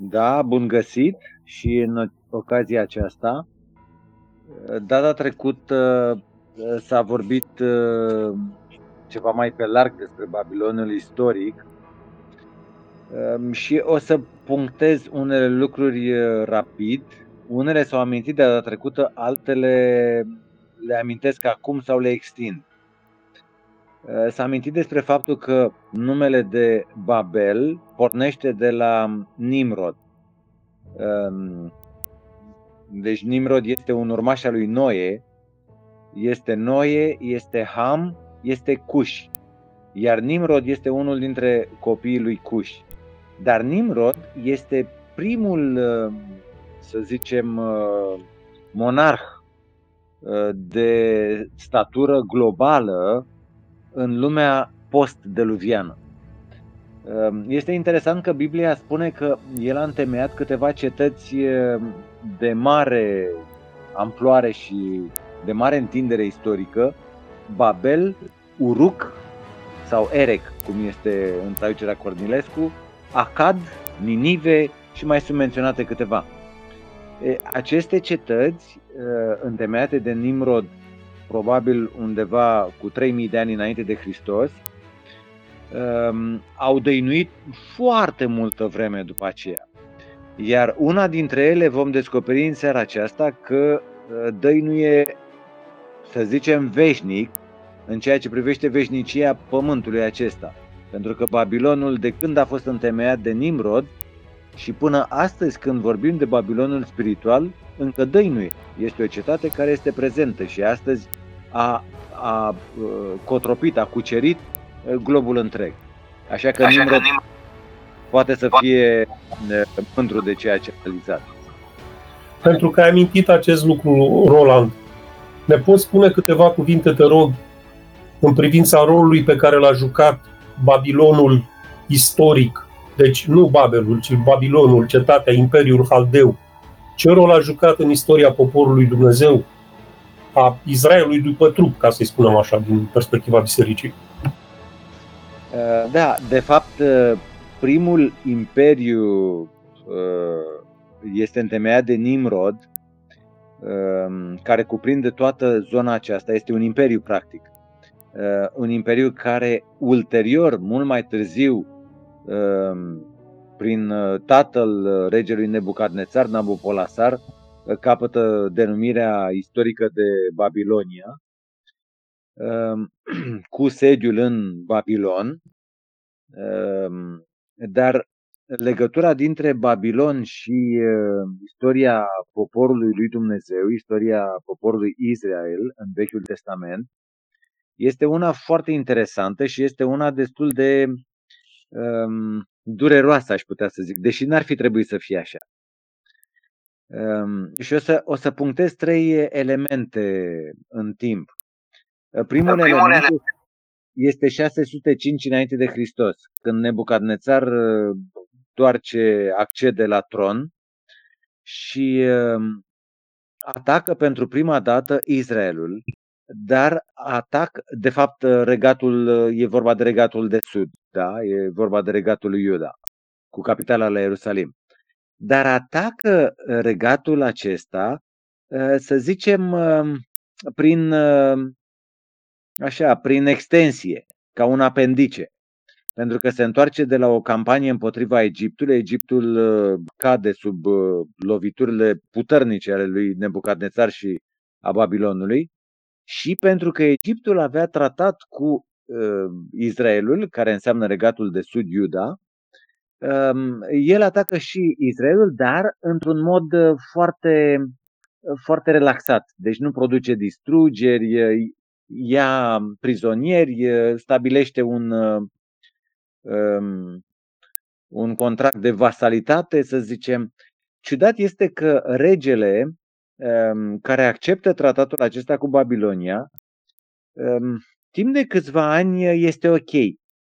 Da, bun găsit și în ocazia aceasta. Data trecută s-a vorbit ceva mai pe larg despre Babilonul istoric și o să punctez unele lucruri rapid. Unele s-au amintit de data trecută, altele le amintesc acum sau le extind. Eh, s-a amintit despre faptul că numele de Babel pornește de la Nimrod. Ehm, deci Nimrod este un urmaș al lui Noe, este Noe, este Ham, este Cush. Iar Nimrod este unul dintre copiii lui Cush. Dar Nimrod este primul, eh, să zicem, eh, monarh de statură globală în lumea post-deluviană. Ehm, este interesant că Biblia spune că el a întemeiat câteva cetăți ehm, de mare amploare și de mare întindere istorică, Babel, Uruk sau Erec, cum este în traducerea Cornilescu, Acad, Ninive și mai sunt menționate câteva. Aceste cetăți, întemeiate de Nimrod probabil undeva cu 3000 de ani înainte de Hristos, um, au dăinuit foarte multă vreme după aceea. Iar una dintre ele vom descoperi în seara aceasta că uh, dăinuie, să zicem, veșnic în ceea ce privește veșnicia pământului acesta. Pentru că Babilonul, de când a fost întemeiat de Nimrod și până astăzi când vorbim de Babilonul spiritual, încă dăinuie. Este o cetate care este prezentă și astăzi a, a cotropit, a cucerit globul întreg. Așa că Așa Nimrod că poate să fie mândru de ceea ce a realizat. Pentru că ai amintit acest lucru, Roland, ne poți spune câteva cuvinte, te rog, în privința rolului pe care l-a jucat Babilonul istoric, deci nu Babelul, ci Babilonul, cetatea, Imperiul Haldeu. Ce rol a jucat în istoria poporului Dumnezeu a Israelului după trup, ca să-i spunem așa, din perspectiva bisericii. Uh, da, de fapt, uh, primul imperiu uh, este întemeiat de Nimrod, care cuprinde toată zona aceasta, este un imperiu practic. Un imperiu care ulterior, mult mai târziu, prin tatăl regelui Nebucadnețar, Nabucolasar, capătă denumirea istorică de Babilonia, um, cu sediul în Babilon, um, dar legătura dintre Babilon și uh, istoria poporului lui Dumnezeu, istoria poporului Israel în Vechiul Testament, este una foarte interesantă și este una destul de um, dureroasă, aș putea să zic, deși n-ar fi trebuit să fie așa. Ehm, și o să, o să punctez trei elemente în timp. Primul, primul element element este 605 înainte de Hristos, când Nebucadnețar uh, doar ce accede la tron și ehm, atacă pentru prima dată Israelul, dar atac, de fapt, regatul, e vorba de regatul de sud, da? e vorba de regatul lui Iuda, cu capitala la Ierusalim dar atacă uh, regatul acesta, uh, să zicem, uh, prin, așa, prin extensie, ca un apendice. Pentru că se întoarce de la o campanie împotriva Egiptului, Egiptul cade sub loviturile puternice ale lui Nebucadnețar și a Babilonului, și pentru că Egiptul avea tratat cu Israelul, care înseamnă regatul de sud Iuda, el atacă și Israelul, dar într-un mod uh, foarte, uh, foarte relaxat. Deci nu produce distrugeri, ia prizonieri, stabilește un, um, un contract de vasalitate, să zicem. Ciudat este că regele um, care acceptă tratatul acesta cu Babilonia, um, timp de câțiva ani este ok.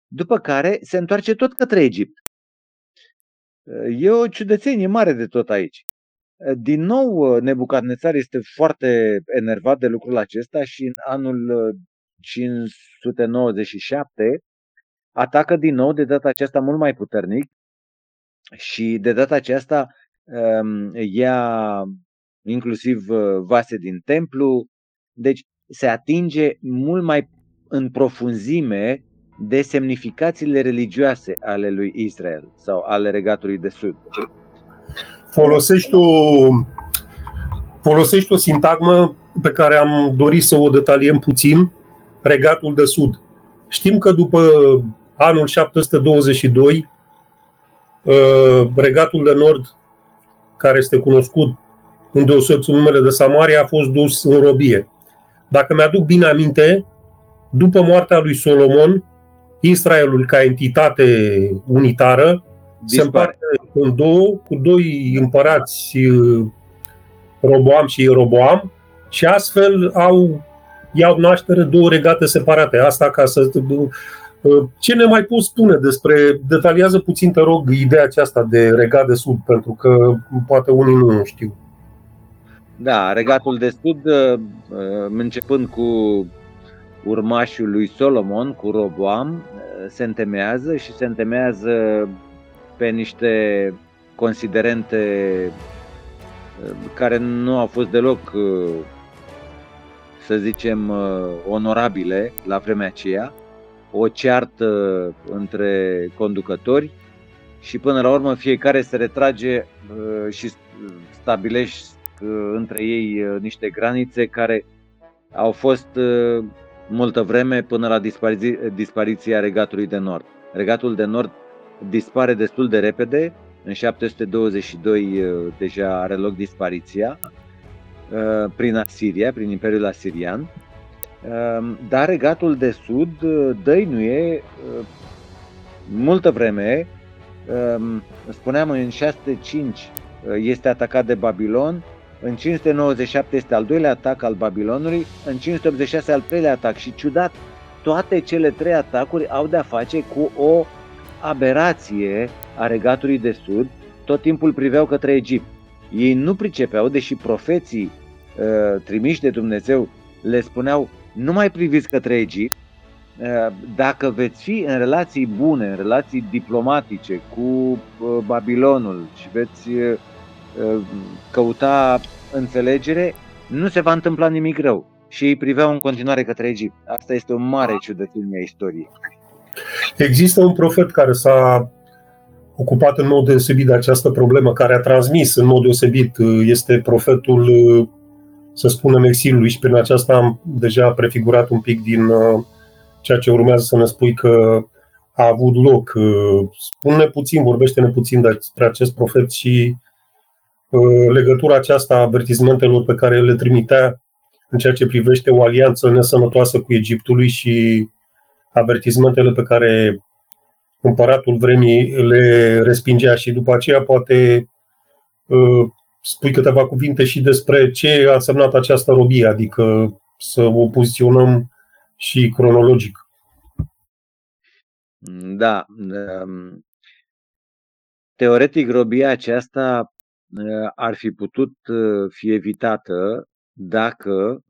După care se întoarce tot către Egipt. E o ciudățenie mare de tot aici. Din nou, Nebucadnețar este foarte enervat de lucrul acesta și în anul 597 atacă din nou, de data aceasta mult mai puternic, și de data aceasta um, ia inclusiv uh, vase din templu, deci se atinge mult mai în profunzime de semnificațiile religioase ale lui Israel sau ale regatului de sud. Folosești o, folosești o sintagmă pe care am dorit să o detaliem puțin, regatul de sud. Știm că după anul 722, uh, regatul de nord, care este cunoscut îndeoseb sub numele de Samaria, a fost dus în robie. Dacă mi-aduc bine aminte, după moartea lui Solomon, Israelul ca entitate unitară Dispare. se împarte în două, cu doi împărați, Roboam și Roboam, și astfel au, iau naștere două regate separate. Asta ca să... Ce ne mai poți spune despre, detaliază puțin, te rog, ideea aceasta de regat de sud, pentru că poate unii nu știu. Da, regatul de sud, începând cu urmașul lui Solomon, cu Roboam, se întemeiază și se întemeiază pe niște considerente care nu au fost deloc, să zicem, onorabile la vremea aceea, o ceartă între conducători și până la urmă fiecare se retrage și stabilește între ei niște granițe care au fost multă vreme până la dispariția Regatului de Nord. Regatul de Nord dispare destul de repede, în 722 uh, deja are loc dispariția uh, prin Asiria, prin Imperiul Asirian, um, dar Regatul de Sud uh, dăinuie multă vreme, um, spuneam în 605 este atacat de Babilon, în 597 este al doilea atac al Babilonului, în 586 al treilea atac și ciudat, toate cele trei atacuri au de-a face cu o aberație a regatului de sud, tot timpul priveau către Egipt. Ei nu pricepeau, deși profeții uh, trimiși de Dumnezeu le spuneau nu mai priviți către Egipt, uh, dacă veți fi în relații bune, în relații diplomatice cu uh, Babilonul și veți uh, uh căuta înțelegere, nu se va întâmpla nimic rău. Și ei priveau în continuare către Egipt. Asta este o mare ciudățenie a istoriei. Există un profet care s-a ocupat în mod deosebit de această problemă, care a transmis în mod deosebit, este profetul, să spunem, exilului și prin aceasta am deja prefigurat un pic din uh, ceea ce urmează să ne spui că a avut loc. Uh, spune puțin, vorbește-ne puțin despre acest profet și uh, legătura aceasta a avertizmentelor pe care le trimitea în ceea ce privește o alianță nesănătoasă cu Egiptului și avertizmentele pe care împăratul vremii le respingea și după aceea poate uh, spui câteva cuvinte și despre ce a însemnat această robie, adică să o poziționăm și cronologic. Da. Um, teoretic, robia aceasta uh, ar fi putut uh, fi evitată dacă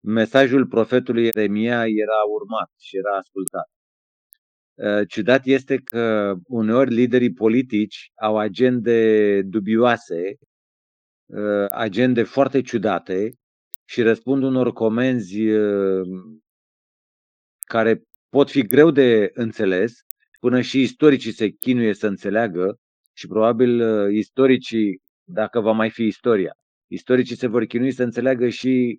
mesajul profetului Ieremia era urmat și era ascultat. Ă, ciudat este că uneori liderii politici au agende dubioase, ă, agende foarte ciudate și răspund unor comenzi ă, care pot fi greu de înțeles, până și istoricii se chinuie să înțeleagă și probabil istoricii, dacă va mai fi istoria, istoricii se vor chinui să înțeleagă și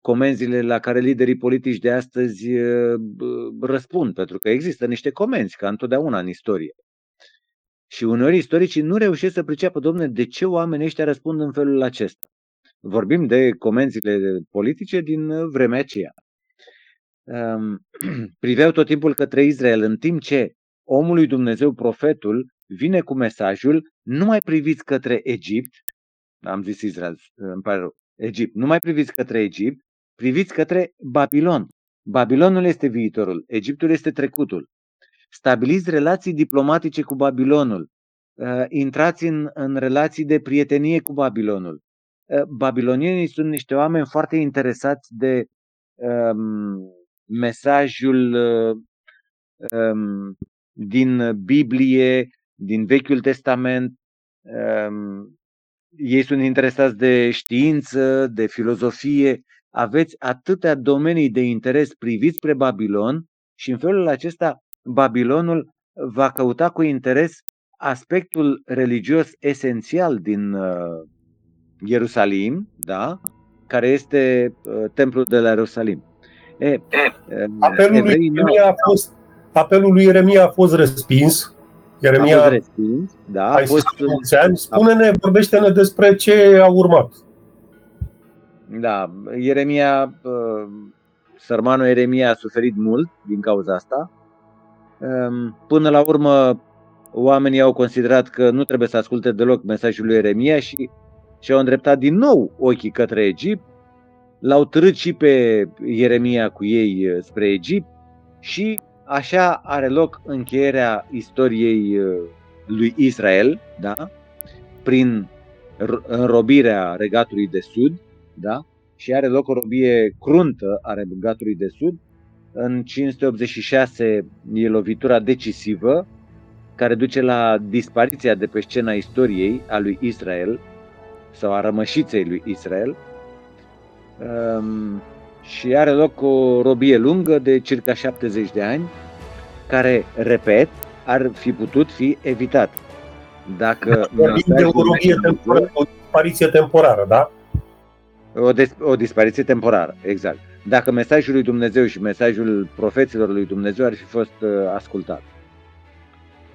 comenzile la care liderii politici de astăzi răspund, pentru că există niște comenzi, ca întotdeauna în istorie. Și uneori istoricii nu reușesc să priceapă, domne, de ce oamenii ăștia răspund în felul acesta. Vorbim de comenzile politice din vremea aceea. Priveau tot timpul către Israel, în timp ce omul lui Dumnezeu, profetul, vine cu mesajul, nu mai priviți către Egipt, am zis Israel, îmi pare rău, Egipt, nu mai priviți către Egipt, Priviți către Babilon. Babilonul este viitorul, Egiptul este trecutul. Stabiliți relații diplomatice cu Babilonul. Uh, intrați în, în relații de prietenie cu Babilonul. Uh, babilonienii sunt niște oameni foarte interesați de um, mesajul uh, um, din Biblie din Vechiul Testament. Um, ei sunt interesați de știință, de filozofie. Aveți atâtea domenii de interes priviți spre Babilon și în felul acesta Babilonul va căuta cu interes aspectul religios esențial din uh, Ierusalim, da? care este uh, templul de la Ierusalim. E, e, apelul, lui Ieremia a fost, apelul lui Ieremia a fost respins. Ieremia a fost respins, da. A fost, ani. Spune-ne, vorbește-ne despre ce a urmat. Da, Ieremia, uh, sărmanul Ieremia a suferit mult din cauza asta. Um, până la urmă, oamenii au considerat că nu trebuie să asculte deloc mesajul lui Ieremia și și-au îndreptat din nou ochii către Egipt, l-au târât și pe Ieremia cu ei uh, spre Egipt și așa are loc încheierea istoriei uh, lui Israel, da? prin înrobirea regatului de sud, da? și are loc o robie cruntă a regatului de sud. În 586 e lovitura decisivă care duce la dispariția de pe scena istoriei a lui Israel sau a rămășiței lui Israel um, și are loc o robie lungă de circa 70 de ani care, repet, ar fi putut fi evitat. Dacă Vorbim de o robie temporară, o dispariție temporară, da? O, des- o dispariție temporară, exact. Dacă mesajul lui Dumnezeu și mesajul profeților lui Dumnezeu ar fi fost uh, ascultat.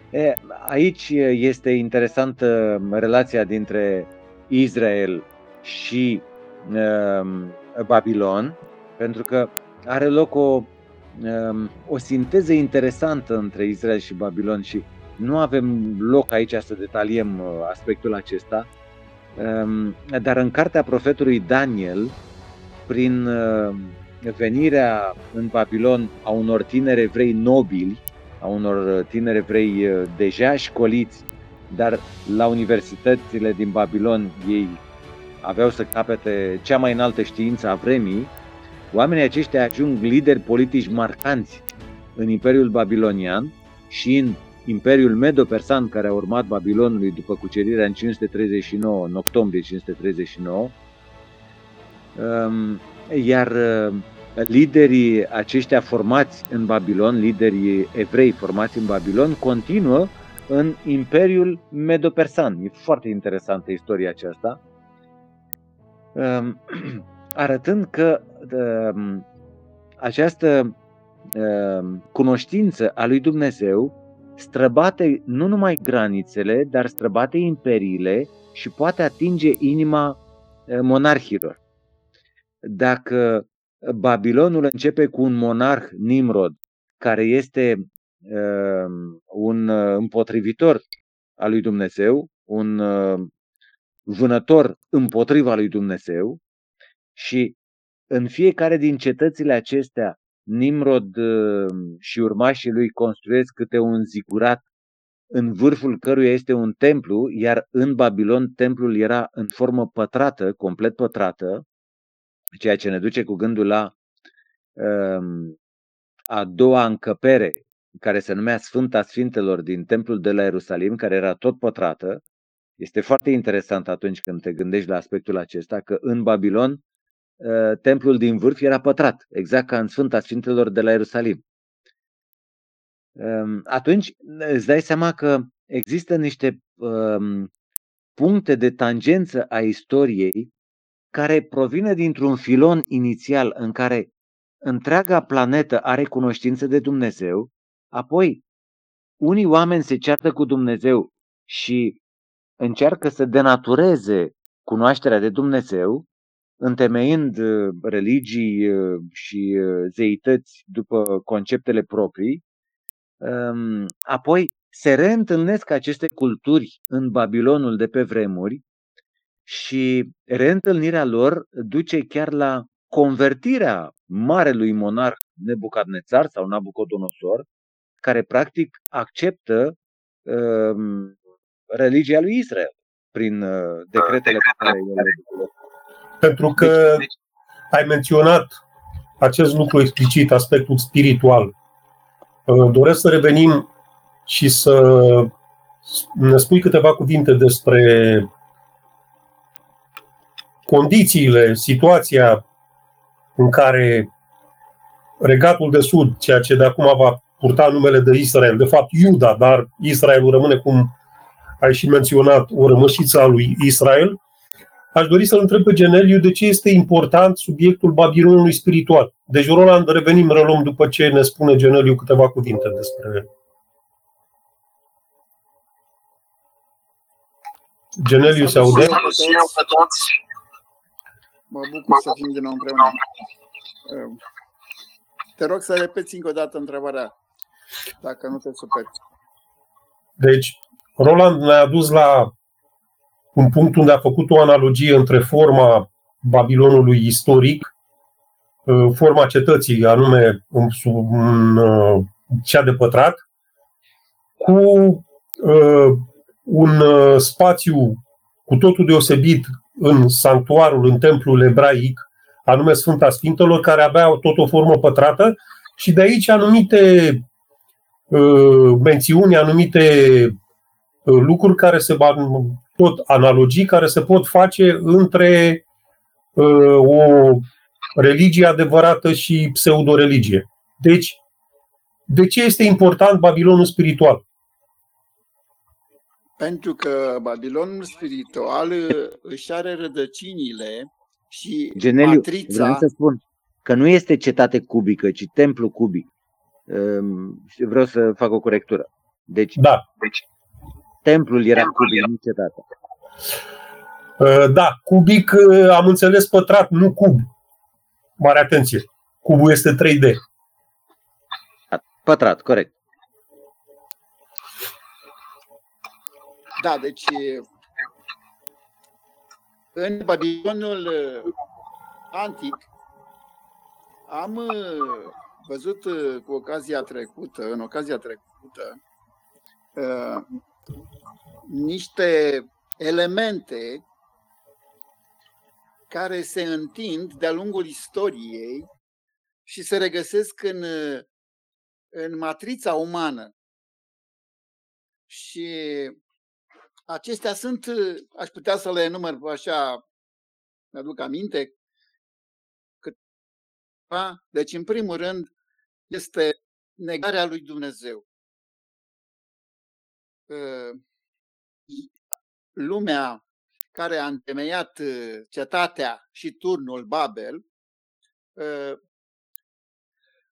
E, aici este interesantă relația dintre Israel și uh, Babilon, pentru că are loc o, uh, o sinteză interesantă între Israel și Babilon și nu avem loc aici să detaliem uh, aspectul acesta, uh, dar în cartea profetului Daniel, prin uh, venirea în Babilon a unor tineri evrei nobili, a unor tineri evrei uh, deja școliți dar la universitățile din Babilon ei aveau să capete cea mai înaltă știință a vremii, oamenii aceștia ajung lideri politici marcanți în Imperiul Babilonian și în Imperiul Medo-Persan care a urmat Babilonului după cucerirea în 539, în octombrie 539, um, iar uh, liderii aceștia formați în Babilon, liderii evrei formați în Babilon, continuă în Imperiul Medo-Persan. E foarte interesantă istoria aceasta, um, arătând că um, această um, cunoștință a lui Dumnezeu străbate nu numai granițele, dar străbate imperiile și poate atinge inima uh, monarhilor. Dacă Babilonul începe cu un monarh Nimrod, care este Ehm, un uh, împotrivitor al lui Dumnezeu, un uh, vânător împotriva lui Dumnezeu și în fiecare din cetățile acestea Nimrod uh, și urmașii lui construiesc câte un zigurat în vârful căruia este un templu, iar în Babilon templul era în formă pătrată, complet pătrată, ceea ce ne duce cu gândul la um, a doua încăpere care se numea Sfânta Sfintelor din templul de la Ierusalim, care era tot pătrată. Este foarte interesant atunci când te gândești la aspectul acesta, că în Babilon ă, templul din vârf era pătrat, exact ca în Sfânta Sfintelor de la Ierusalim. Atunci îți dai seama că există niște puncte de tangență a istoriei care provine dintr-un filon inițial în care întreaga planetă are cunoștință de Dumnezeu Apoi, unii oameni se ceartă cu Dumnezeu și încearcă să denatureze cunoașterea de Dumnezeu, întemeind uh, religii uh, și uh, zeități după conceptele proprii. Um, apoi se reîntâlnesc aceste culturi în Babilonul de pe vremuri și reîntâlnirea lor duce chiar la convertirea marelui monarh Nebucadnețar sau Nabucodonosor care practic acceptă uh, religia lui Israel prin uh, decretele pe care el le Pentru că deci, ai menționat acest lucru explicit, aspectul spiritual. Uh, doresc să revenim și să ne spui câteva cuvinte despre condițiile, situația în care regatul de sud, ceea ce de acum va purta numele de Israel, de fapt Iuda, dar Israelul rămâne, cum ai și menționat, o rămășiță a lui Israel, aș dori să-l întreb pe Geneliu de ce este important subiectul Babilonului spiritual. Deci, Roland, revenim, reluăm după ce ne spune Geneliu câteva cuvinte despre el. Geneliu se aude? Mă bucur să fim din nou împreună. Te rog să repeți încă o dată întrebarea, dacă nu te superi. Deci, Roland ne-a dus la un punct unde a făcut o analogie între forma Babilonului istoric, uh, forma cetății, anume sub uh, cea de pătrat, cu uh, un spațiu cu totul deosebit în sanctuarul, în templul ebraic, anume Sfânta Sfintelor, care avea tot o formă pătrată și de aici anumite uh, mențiuni, anumite uh, lucruri care se tot analogii care se pot face între uh, o religie adevărată și pseudo-religie. Deci, de ce este important Babilonul spiritual? Pentru că Babilonul spiritual își are rădăcinile și Geneliu, matrița... vreau să spun că nu este cetate cubică, ci templu cubic. Ehm, vreau să fac o corectură. Deci, da. deci templul era cubic, nu cetatea. Ă, da, cubic ă, am înțeles pătrat, nu cub. Mare atenție. Cubul este 3D. Pătrat, corect. Da, deci în Babilonul uh, antic am uh, văzut uh, cu ocazia trecută, în ocazia trecută, niște elemente care se întind de-a lungul istoriei și se regăsesc în, în matrița umană. Și Acestea sunt, aș putea să le enumăr așa, mi-aduc aminte, câteva. Deci, în primul rând, este negarea lui Dumnezeu. Ă, lumea care a întemeiat ă, cetatea și turnul Babel ă,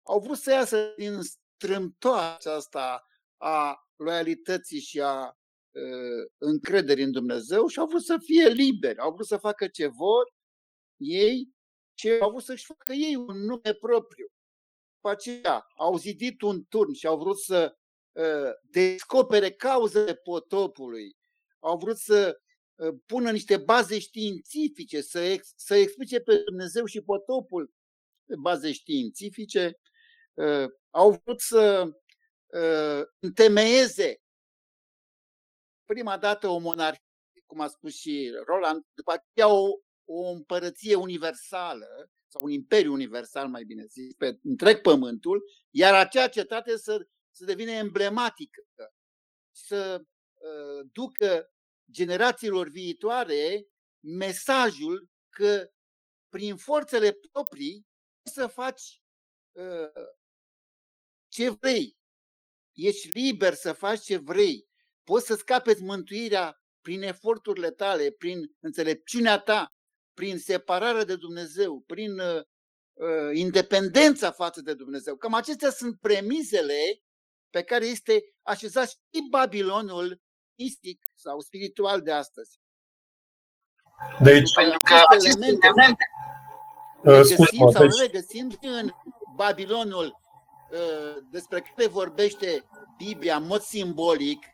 au vrut să iasă din strâmtoa aceasta a loialității și a Uh, încredere în Dumnezeu și au vrut să fie liberi, au vrut să facă ce vor ei, ce au vrut să-și facă ei un nume propriu. După aceea au zidit un turn și au vrut să uh, descopere cauzele potopului, au vrut să uh, pună niște baze științifice, să, ex, să explice pe Dumnezeu și potopul pe baze științifice, uh, au vrut să uh, întemeieze prima dată o monarhie, cum a spus și Roland, după aceea o, o împărăție universală, sau un imperiu universal, mai bine zis, pe întreg pământul, iar acea cetate să, să devină emblematică, să uh, ducă generațiilor viitoare mesajul că prin forțele proprii să faci uh, ce vrei. Ești liber să faci ce vrei. Poți să-ți capeți mântuirea prin eforturile tale, prin înțelepciunea ta, prin separarea de Dumnezeu, prin uh, uh, independența față de Dumnezeu. Cam acestea sunt premizele pe care este așezat și Babilonul mistic sau spiritual de astăzi. Deci, pentru că aceste elemente regăsim uh, sau deci... regăsim în Babilonul uh, despre care vorbește Biblia în mod simbolic,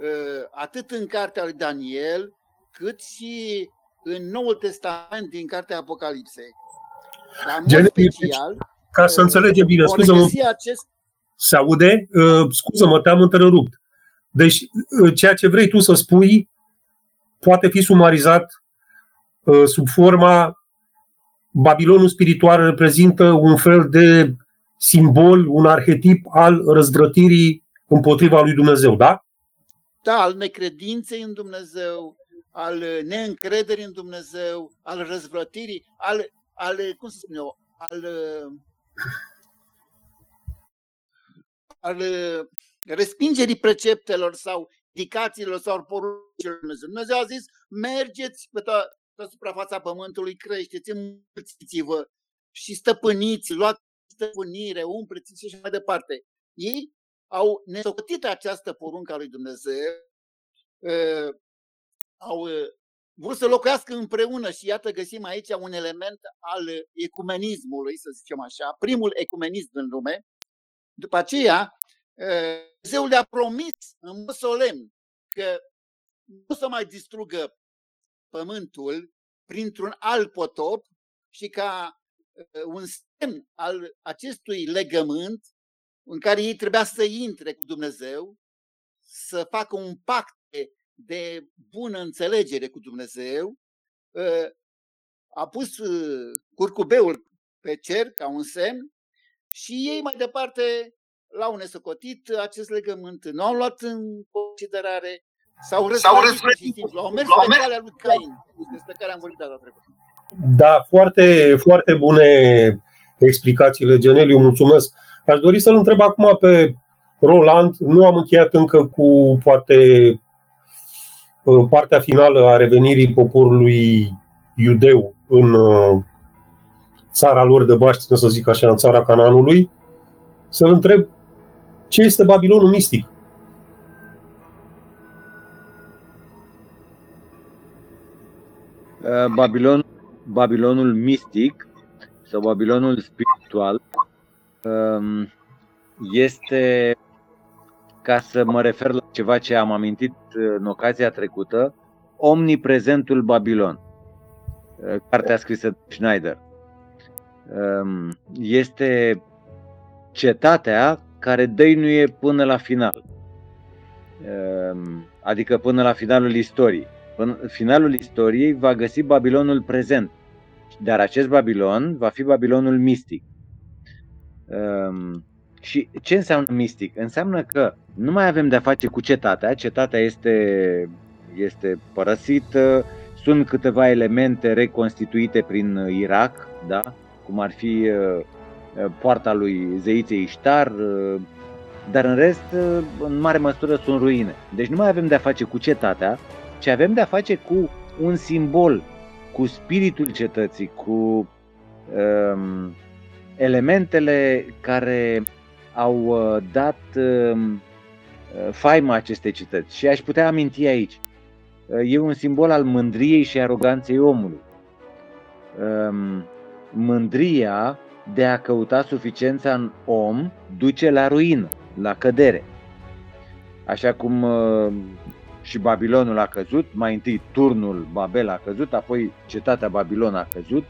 Ă, atât în cartea lui Daniel, cât și în Noul Testament din cartea Apocalipsei. Dar în mod special, ca să ă, înțelegem bine, scuză-mă, acest... se aude? Uh, scuză-mă, te-am întrerupt. Deci, uh, ceea ce vrei tu să spui poate fi sumarizat uh, sub forma Babilonul spiritual reprezintă un fel de simbol, un arhetip al răzvrătirii împotriva lui Dumnezeu, da? da, al necredinței în Dumnezeu, al neîncrederii în Dumnezeu, al răzvrătirii, al, al cum să spun eu, al, al respingerii preceptelor sau indicațiilor sau poruncilor Dumnezeu. Dumnezeu a zis, mergeți pe toată suprafața pământului, creșteți, înmulțiți-vă și stăpâniți, luați stăpânire, umpleți și așa mai departe. Ei au nesocotit această poruncă a lui Dumnezeu, au vrut să locuiască împreună și iată găsim aici un element al ecumenismului, să zicem așa, primul ecumenism în lume. După aceea, Dumnezeu le-a promis în mod solemn că nu să mai distrugă pământul printr-un alt potop și ca un semn al acestui legământ în care ei trebuia să intre cu Dumnezeu, să facă un pact de bună înțelegere cu Dumnezeu, a pus curcubeul pe cer ca un semn și ei mai departe l-au nesocotit acest legământ, nu au luat în considerare sau răzvrătit simplu, au mers pe calea lui Cain, despre care am vorbit data trecută. Da, foarte, foarte bune explicațiile, Geneliu, mulțumesc. Aș dori să-l întreb acum pe Roland, nu am încheiat încă cu poate partea finală a revenirii poporului iudeu în uh, țara lor de Baștină, să zic așa, în țara Cananului, să-l întreb ce este Babilonul mistic. Uh, Babilon, Babilonul mistic sau Babilonul spiritual um, este, ca să mă refer la ceva ce am amintit uh, în ocazia trecută, Omniprezentul Babilon, uh, cartea scrisă de Schneider. Um, este cetatea care dăinuie până la final, um, adică până la finalul istoriei. Până finalul istoriei va găsi Babilonul prezent, dar acest Babilon va fi Babilonul mistic. Um, și ce înseamnă mistic? Înseamnă că nu mai avem de-a face cu cetatea, cetatea este, este părăsită, sunt câteva elemente reconstituite prin Irak, da? Cum ar fi uh, poarta lui zeiței Iștar, uh, dar în rest, uh, în mare măsură, sunt ruine. Deci nu mai avem de-a face cu cetatea, ci avem de-a face cu un simbol, cu spiritul cetății, cu um, elementele care au uh, dat um, uh, faima acestei cetăți. Și aș putea aminti aici. Uh, e un simbol al mândriei și aroganței omului. Um, mândria de a căuta suficiența în om duce la ruină, la cădere. Așa cum și Babilonul a căzut, mai întâi turnul Babel a căzut, apoi cetatea Babilon a căzut,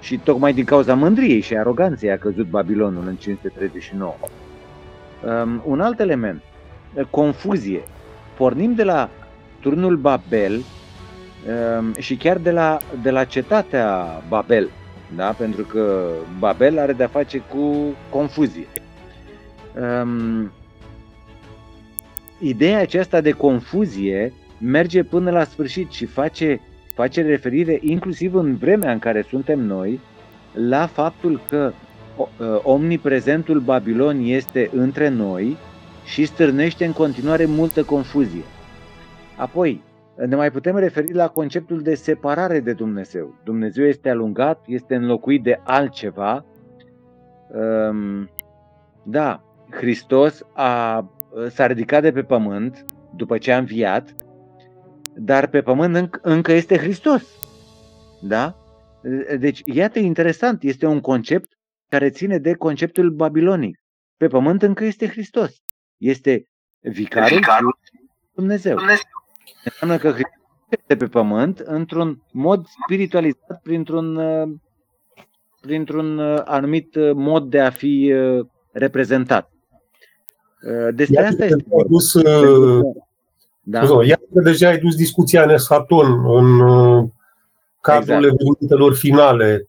și tocmai din cauza mândriei și aroganței a căzut Babilonul în 539. Um, un alt element, confuzie. Pornim de la turnul Babel um, și chiar de la, de la cetatea Babel, da? pentru că Babel are de-a face cu confuzie. Um, ideea aceasta de confuzie merge până la sfârșit și face face referire inclusiv în vremea în care suntem noi la faptul că ă, omniprezentul Babilon este între noi și stârnește în continuare multă confuzie. Apoi, ne mai putem referi la conceptul de separare de Dumnezeu. Dumnezeu este alungat, este înlocuit de altceva. Da, Hristos a, s-a ridicat de pe pământ după ce a înviat dar pe pământ înc- încă este Hristos. Da? Deci, iată, interesant, este un concept care ține de conceptul babilonic. Pe pământ încă este Hristos. Este vicarul, vicarul. Dumnezeu. Dumnezeu. Înseamnă că Hristos este pe pământ într-un mod spiritualizat printr-un, printr-un anumit mod de a fi reprezentat. Despre Iată asta este. Adus, da. Iată că deja ai dus discuția în esaton, în uh, cadrul exact. evenimentelor finale.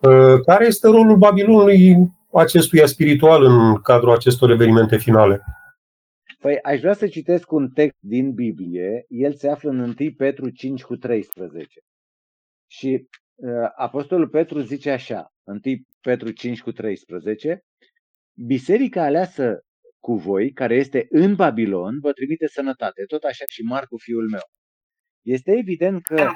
Uh, care este rolul Babilonului acestuia spiritual în cadrul acestor evenimente finale? Păi aș vrea să citesc un text din Biblie, el se află în 1 Petru 5 cu 13. Și uh, Apostolul Petru zice așa, 1 Petru 5 cu 13, Biserica aleasă cu voi, care este în Babilon, vă trimite sănătate, tot așa și Marcu, fiul meu. Este evident că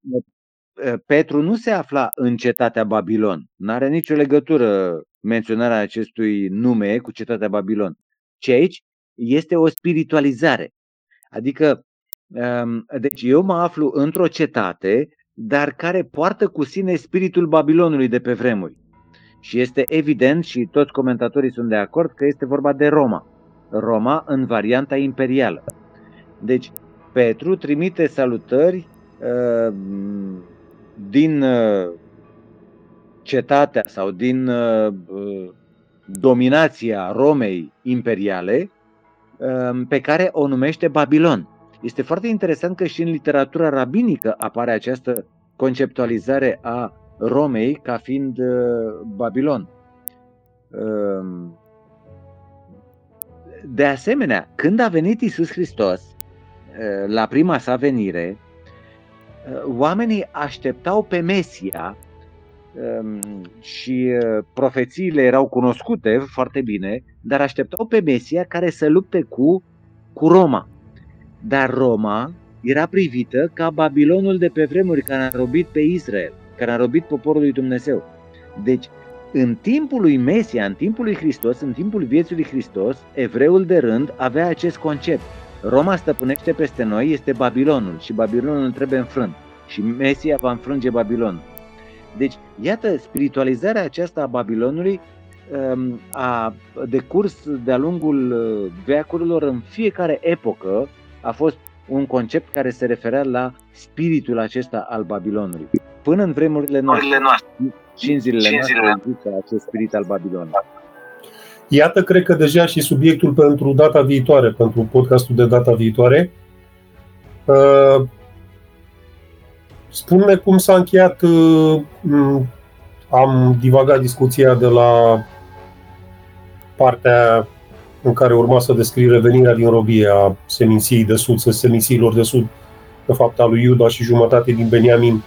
uh, Petru nu se afla în cetatea Babilon. Nu are nicio legătură menționarea acestui nume cu cetatea Babilon. Ci aici este o spiritualizare. Adică, um, deci eu mă aflu într-o cetate, dar care poartă cu sine spiritul Babilonului de pe vremuri. Și este evident, și toți comentatorii sunt de acord, că este vorba de Roma. Roma în varianta imperială. Deci, Petru trimite salutări uh, din uh, cetatea sau din uh, dominația Romei imperiale Um, pe care o numește Babilon. Este foarte interesant că și în literatura rabinică apare această conceptualizare a Romei ca fiind uh, Babilon. Um, de asemenea, când a venit Isus Hristos, uh, la prima sa venire, uh, oamenii așteptau pe Mesia Ehm, și profețiile erau cunoscute foarte bine, dar așteptau pe Mesia care să lupte cu, cu Roma. Dar Roma era privită ca Babilonul de pe vremuri care a robit pe Israel, care a robit poporul lui Dumnezeu. Deci, în timpul lui Mesia, în timpul lui Hristos, în timpul vieții lui Hristos, evreul de rând avea acest concept. Roma stăpânește peste noi, este Babilonul și Babilonul trebuie înfrânt și Mesia va înfrânge Babilonul. Deci, iată, spiritualizarea aceasta a Babilonului um, a decurs de-a lungul uh, veacurilor în fiecare epocă a fost un concept care se referea la spiritul acesta al Babilonului. Până în vremurile noastre, și în zilele noastre există acest spirit al Babilonului. Iată, cred că deja și subiectul pentru data viitoare, pentru podcastul de data viitoare. Uh, Spune cum s-a încheiat, uh, am divagat discuția de la partea în care urma să descrie revenirea din robie a seminției de sud, semințiilor de sud, de fapt a lui Iuda și jumătate din Beniamin,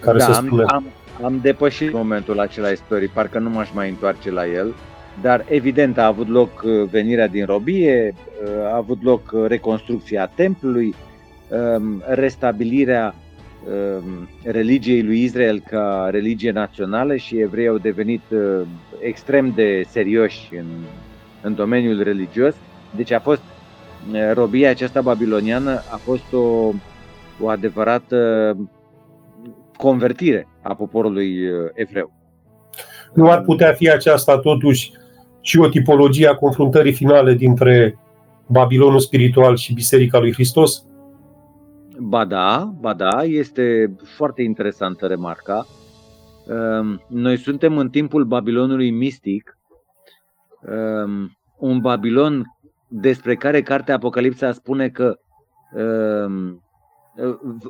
care da, se spune. Am, am depășit momentul acela istoric, parcă nu m-aș mai întoarce la el, dar evident a avut loc uh, venirea din robie, uh, a avut loc reconstrucția templului, um, restabilirea Um, religiei lui Israel ca religie națională și evreii au devenit uh, extrem de serioși în, în domeniul religios. Deci a fost uh, robia aceasta babiloniană a fost o, o adevărată convertire a poporului uh, evreu. Nu ar putea fi aceasta totuși și o tipologie a confruntării finale dintre Babilonul spiritual și Biserica lui Hristos? Ba da, ba da, este foarte interesantă remarca. Ehm, noi suntem în timpul Babilonului mistic, ehm, un Babilon despre care cartea Apocalipsa spune că ehm,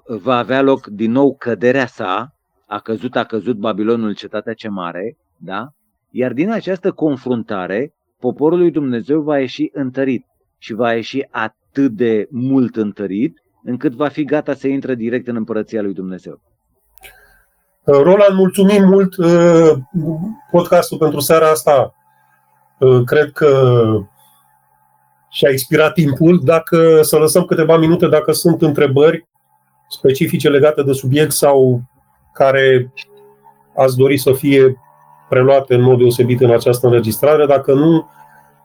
va avea loc din nou căderea sa, a căzut, a căzut Babilonul, cetatea ce mare, da? Iar din această confruntare, poporul lui Dumnezeu va ieși întărit și va ieși atât de mult întărit încât va fi gata să intre direct în împărăția lui Dumnezeu. Uh, Roland, mulțumim mult uh, podcastul pentru seara asta. Uh, cred că și-a expirat timpul. Dacă să lăsăm câteva minute, dacă sunt întrebări specifice legate de subiect sau care ați dori să fie preluate în mod deosebit în această înregistrare. Dacă nu,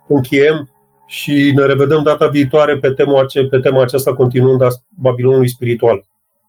încheiem și ne revedem data viitoare pe tema, pe tema aceasta continuând a Babilonului spiritual.